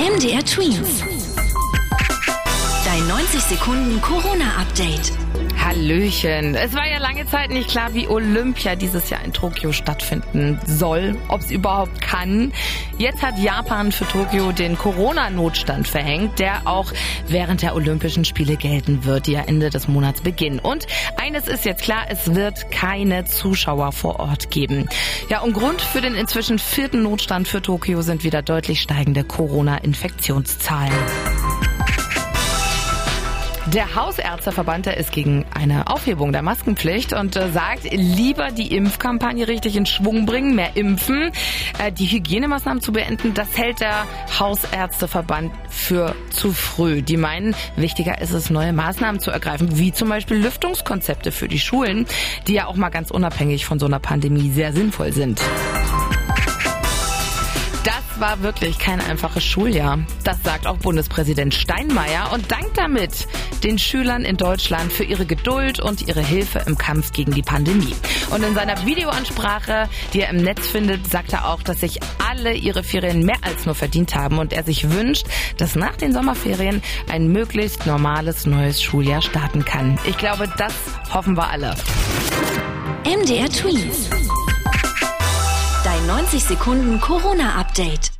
MDR Twins. Dein 90 Sekunden Corona-Update. Hallöchen. Es war ja lange Zeit nicht klar, wie Olympia dieses Jahr in Tokio stattfinden soll, ob es überhaupt kann. Jetzt hat Japan für Tokio den Corona-Notstand verhängt, der auch während der Olympischen Spiele gelten wird, die ja Ende des Monats beginnen. Und eines ist jetzt klar, es wird keine Zuschauer vor Ort geben. Ja, und Grund für den inzwischen vierten Notstand für Tokio sind wieder deutlich steigende Corona-Infektionszahlen. Der Hausärzteverband der ist gegen eine Aufhebung der Maskenpflicht und äh, sagt, lieber die Impfkampagne richtig in Schwung bringen, mehr impfen. Äh, die Hygienemaßnahmen zu beenden, das hält der Hausärzteverband für zu früh. Die meinen, wichtiger ist es, neue Maßnahmen zu ergreifen, wie zum Beispiel Lüftungskonzepte für die Schulen, die ja auch mal ganz unabhängig von so einer Pandemie sehr sinnvoll sind war wirklich kein einfaches Schuljahr. Das sagt auch Bundespräsident Steinmeier und dankt damit den Schülern in Deutschland für ihre Geduld und ihre Hilfe im Kampf gegen die Pandemie. Und in seiner Videoansprache, die er im Netz findet, sagt er auch, dass sich alle ihre Ferien mehr als nur verdient haben und er sich wünscht, dass nach den Sommerferien ein möglichst normales neues Schuljahr starten kann. Ich glaube, das hoffen wir alle. MDR Tweets. Dein 90 Sekunden Corona-Update.